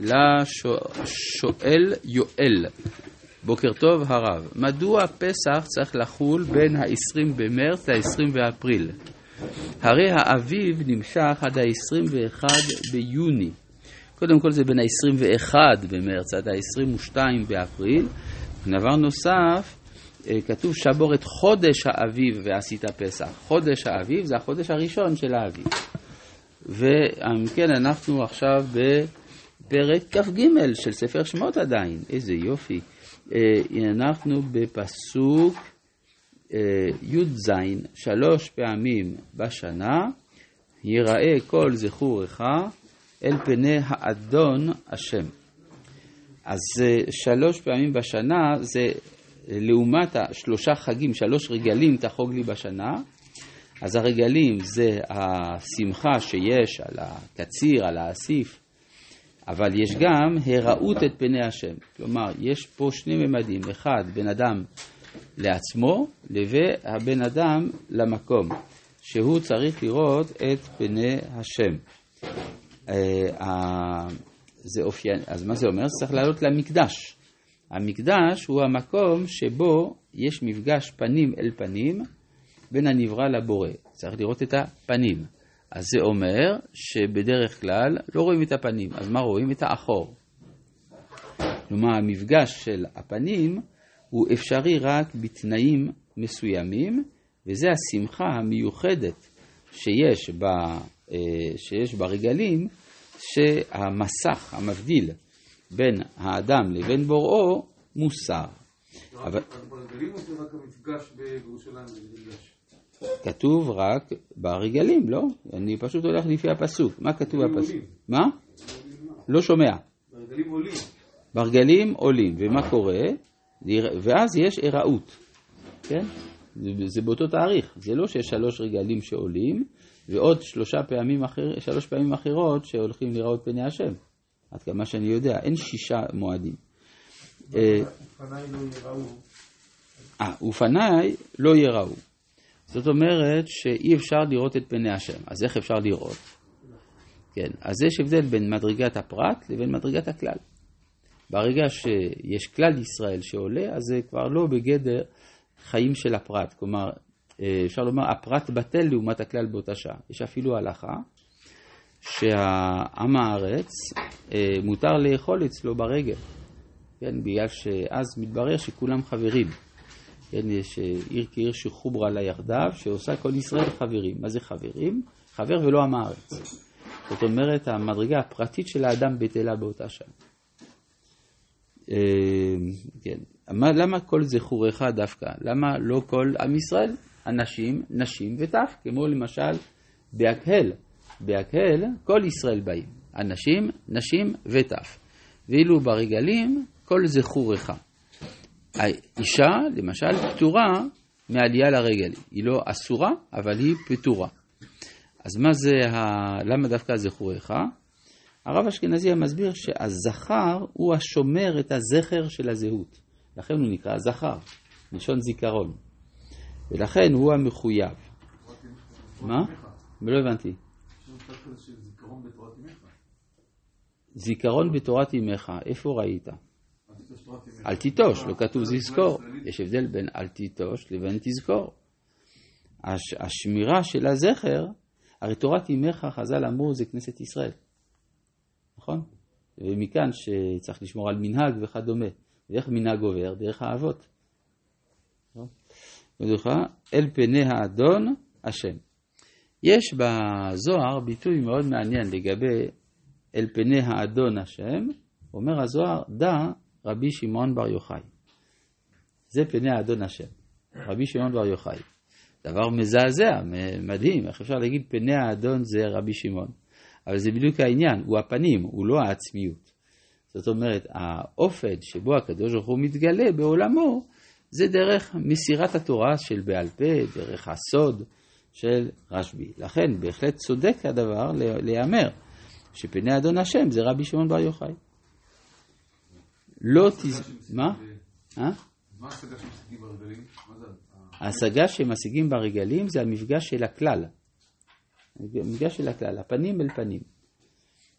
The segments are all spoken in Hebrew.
לשואל יואל, בוקר טוב הרב, מדוע פסח צריך לחול בין ה-20 במרץ ל-20 באפריל? הרי האביב נמשך עד ה-21 ביוני. קודם כל זה בין ה-21 במרץ עד ה-22 באפריל. דבר נוסף, אה, כתוב שבור את חודש האביב ועשית פסח. חודש האביב זה החודש הראשון של האביב. ואם כן, אנחנו עכשיו בפרק כ"ג של ספר שמות עדיין. איזה יופי. אה, אנחנו בפסוק אה, י"ז, שלוש פעמים בשנה, ייראה כל זכורך אל פני האדון השם. אז שלוש פעמים בשנה זה לעומת השלושה חגים, שלוש רגלים תחוג לי בשנה, אז הרגלים זה השמחה שיש על הקציר, על האסיף, אבל יש גם הראות את פני השם. כלומר, יש פה שני ממדים, אחד, בן אדם לעצמו, והבן אדם למקום, שהוא צריך לראות את פני השם. אה, זה אופיין, אז מה זה אומר? צריך לעלות למקדש. המקדש הוא המקום שבו יש מפגש פנים אל פנים בין הנברא לבורא. צריך לראות את הפנים. אז זה אומר שבדרך כלל לא רואים את הפנים, אז מה רואים? את האחור. כלומר, המפגש של הפנים הוא אפשרי רק בתנאים מסוימים, וזה השמחה המיוחדת שיש, ב, אה, שיש ברגלים, שהמסך המבדיל בין האדם לבין בוראו מוסר. אבל... ברגלים או זה רק המפגש בירושלים? כתוב רק ברגלים, לא? אני פשוט הולך לפי הפסוק. מה כתוב בפסוק? מה? לא שומע. ברגלים עולים. ברגלים עולים, ומה קורה? ואז יש אראות, כן? זה באותו תאריך, זה לא שיש שלוש רגלים שעולים, ועוד שלושה פעמים אחר, שלוש פעמים אחרות שהולכים לראות פני השם. עד כמה שאני יודע, אין שישה מועדים. ופניי לא יראו. אה, ופניי לא יראו. זאת אומרת שאי אפשר לראות את פני השם. אז איך אפשר לראות? כן, אז יש הבדל בין מדרגת הפרט לבין מדרגת הכלל. ברגע שיש כלל ישראל שעולה, אז זה כבר לא בגדר חיים של הפרט. כלומר, אה, אפשר לומר, הפרט בטל לעומת הכלל באותה שעה. יש אפילו הלכה שעם הארץ אה, מותר לאכול אצלו ברגל, כן, בגלל שאז מתברר שכולם חברים. כן, יש אה, עיר כעיר שחוברה לה יחדיו, שעושה כל ישראל חברים. מה זה חברים? חבר ולא עם הארץ. זאת אומרת, המדרגה הפרטית של האדם בטלה באותה שעה. אה, כן. למה כל זכורך דווקא? למה לא כל עם ישראל? אנשים, נשים וטף, כמו למשל בהקהל. בהקהל כל ישראל באים, אנשים, נשים וטף. ואילו ברגלים כל זכורך. האישה, למשל, פטורה מעלייה לרגל. היא לא אסורה, אבל היא פטורה. אז מה זה, ה... למה דווקא זכורך? הרב אשכנזי מסביר שהזכר הוא השומר את הזכר של הזהות. לכן הוא נקרא זכר, מלשון זיכרון. ולכן הוא המחויב. מה? לא הבנתי. זיכרון בתורת אמך, איפה ראית? אל תיטוש, לא כתוב זזכור. יש הבדל בין אל תיטוש לבין תזכור. השמירה של הזכר, הרי תורת אמך, חז"ל אמרו, זה כנסת ישראל. נכון? ומכאן שצריך לשמור על מנהג וכדומה. ואיך מנהג עובר? דרך האבות. אל פני האדון השם. יש בזוהר ביטוי מאוד מעניין לגבי אל פני האדון השם, אומר הזוהר, דע רבי שמעון בר יוחאי. זה פני האדון השם, רבי שמעון בר יוחאי. דבר מזעזע, מדהים, איך אפשר להגיד פני האדון זה רבי שמעון. אבל זה בדיוק העניין, הוא הפנים, הוא לא העצמיות. זאת אומרת, האופן שבו הקדוש ברוך הוא מתגלה בעולמו, זה דרך מסירת התורה של בעל פה, דרך הסוד של רשב"י. לכן בהחלט צודק הדבר להיאמר שפני אדון השם זה רבי שמעון בר יוחאי. לא תז... מה? אה? מה ההשגה שמשיגים ברגלים? ההשגה שמשיגים ברגלים זה המפגש של הכלל. המפגש של הכלל, הפנים אל פנים.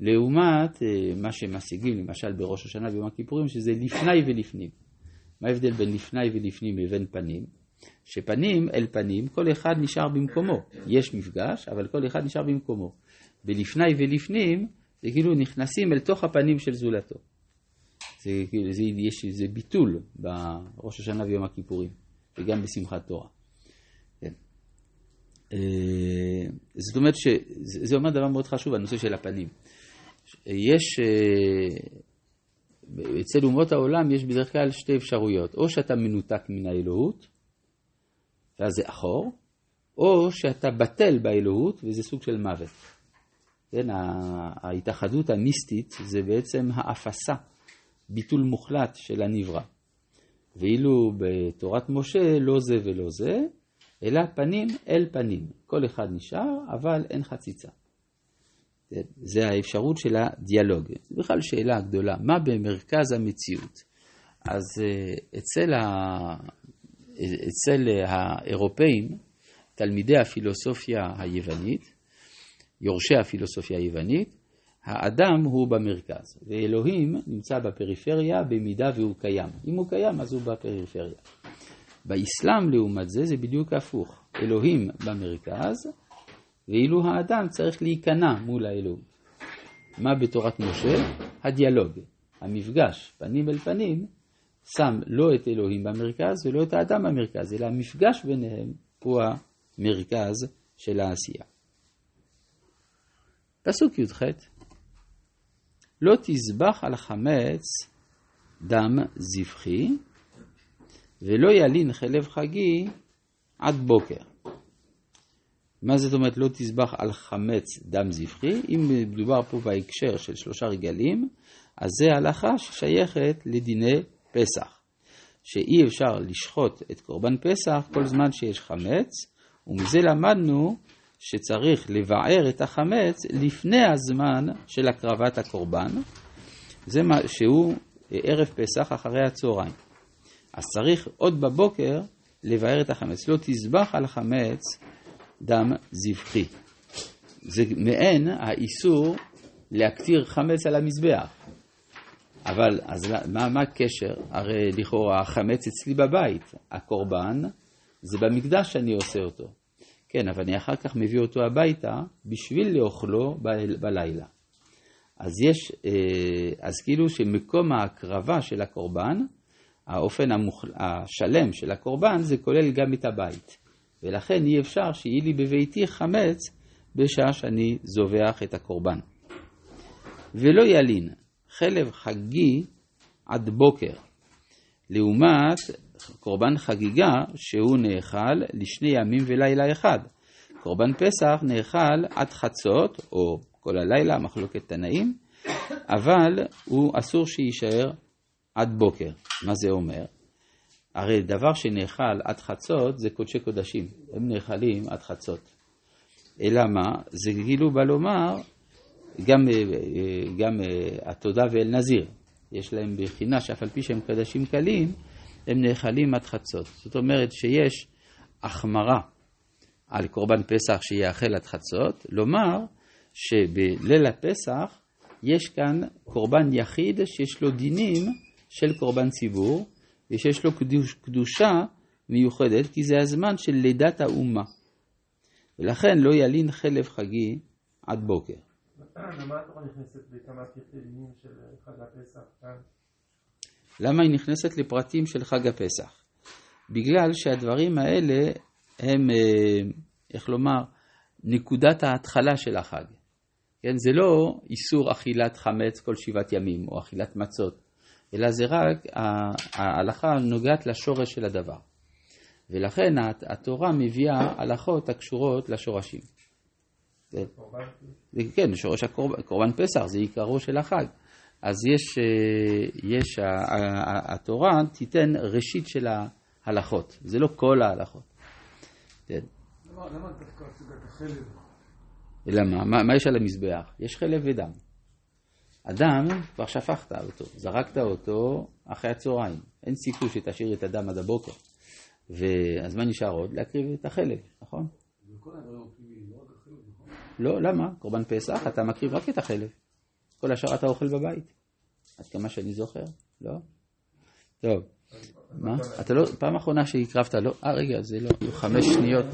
לעומת אה, מה שמשיגים למשל בראש השנה ביום הכיפורים, שזה לפני ולפנים. מה ההבדל בין לפני ולפנים לבין פנים? שפנים אל פנים, כל אחד נשאר במקומו. יש מפגש, אבל כל אחד נשאר במקומו. בלפני ולפנים, זה כאילו נכנסים אל תוך הפנים של זולתו. זה, זה, יש איזה ביטול בראש השנה ויום הכיפורים, וגם בשמחת תורה. כן. אה, זאת אומרת שזה אומר דבר מאוד חשוב, הנושא של הפנים. יש, אה, אצל אומות העולם יש בדרך כלל שתי אפשרויות, או שאתה מנותק מן האלוהות, ואז זה אחור, או שאתה בטל באלוהות וזה סוג של מוות. כן, ההתאחדות המיסטית זה בעצם האפסה, ביטול מוחלט של הנברא. ואילו בתורת משה לא זה ולא זה, אלא פנים אל פנים. כל אחד נשאר, אבל אין חציצה. זה האפשרות של הדיאלוג. זו בכלל שאלה גדולה, מה במרכז המציאות? אז אה, אצל, ה... אצל האירופאים, תלמידי הפילוסופיה היוונית, יורשי הפילוסופיה היוונית, האדם הוא במרכז, ואלוהים נמצא בפריפריה במידה והוא קיים. אם הוא קיים, אז הוא בפריפריה. באסלאם, לעומת זה, זה בדיוק הפוך. אלוהים במרכז, ואילו האדם צריך להיכנע מול האלוהים. מה בתורת משה? הדיאלוג, המפגש, פנים אל פנים, שם לא את אלוהים במרכז ולא את האדם במרכז, אלא המפגש ביניהם הוא המרכז של העשייה. פסוק י"ח לא תזבח על חמץ דם זבחי ולא ילין חלב חגי עד בוקר. מה זאת אומרת לא תזבח על חמץ דם זבחי? אם מדובר פה בהקשר של שלושה רגלים, אז זה הלכה ששייכת לדיני פסח. שאי אפשר לשחוט את קורבן פסח כל זמן שיש חמץ, ומזה למדנו שצריך לבער את החמץ לפני הזמן של הקרבת הקורבן, זה מה שהוא ערב פסח אחרי הצהריים. אז צריך עוד בבוקר לבער את החמץ. לא תזבח על החמץ דם זבחי. זה מעין האיסור להקטיר חמץ על המזבח. אבל אז מה, מה הקשר? הרי לכאורה החמץ אצלי בבית, הקורבן זה במקדש שאני עושה אותו. כן, אבל אני אחר כך מביא אותו הביתה בשביל לאוכלו בלילה. אז יש, אה, אז כאילו שמקום ההקרבה של הקורבן, האופן המוכל, השלם של הקורבן, זה כולל גם את הבית. ולכן אי אפשר שיהיה לי בביתי חמץ בשעה שאני זובח את הקורבן. ולא ילין חלב חגי עד בוקר, לעומת קורבן חגיגה שהוא נאכל לשני ימים ולילה אחד. קורבן פסח נאכל עד חצות, או כל הלילה, מחלוקת תנאים, אבל הוא אסור שיישאר עד בוקר. מה זה אומר? הרי דבר שנאכל עד חצות זה קודשי קודשים, הם נאכלים עד חצות. אלא מה? זה כאילו בא לומר, גם, גם התודה ואל נזיר, יש להם בחינה שאף על פי שהם קדשים קלים, הם נאכלים עד חצות. זאת אומרת שיש החמרה על קורבן פסח שיאכל עד חצות, לומר שבליל הפסח יש כאן קורבן יחיד שיש לו דינים של קורבן ציבור, ושיש לו קדוש, קדושה מיוחדת, כי זה הזמן של לידת האומה. ולכן לא ילין חלב חגי עד בוקר. למה התורה נכנסת בכמה פרטי של חג הפסח כאן? למה היא נכנסת לפרטים של חג הפסח? בגלל שהדברים האלה הם, אה, איך לומר, נקודת ההתחלה של החג. כן, זה לא איסור אכילת חמץ כל שבעת ימים, או אכילת מצות, אלא זה רק, ההלכה נוגעת לשורש של הדבר. ולכן התורה מביאה הלכות הקשורות לשורשים. כן, שורש הקורבן, קורבן פסח זה עיקרו של החג. אז יש, אה, יש, התורה תיתן ראשית של ההלכות, זה לא כל ההלכות. כן. למה דווקא החלב? למה? מה, מה יש על המזבח? יש חלב ודם. אדם, כבר שפכת אותו, זרקת אותו אחרי הצהריים. אין סיכוי שתשאיר את הדם עד הבוקר. ואז מה נשאר עוד? להקריב את החלב, נכון? לא, נכון? לא, למה? קורבן פסח, אתה מקריב רק את החלב. כל השאר אתה אוכל בבית. עד כמה שאני זוכר, לא? טוב. מה? אתה לא, פעם אחרונה שהקרבת, לא? אה, רגע, זה לא, חמש שניות.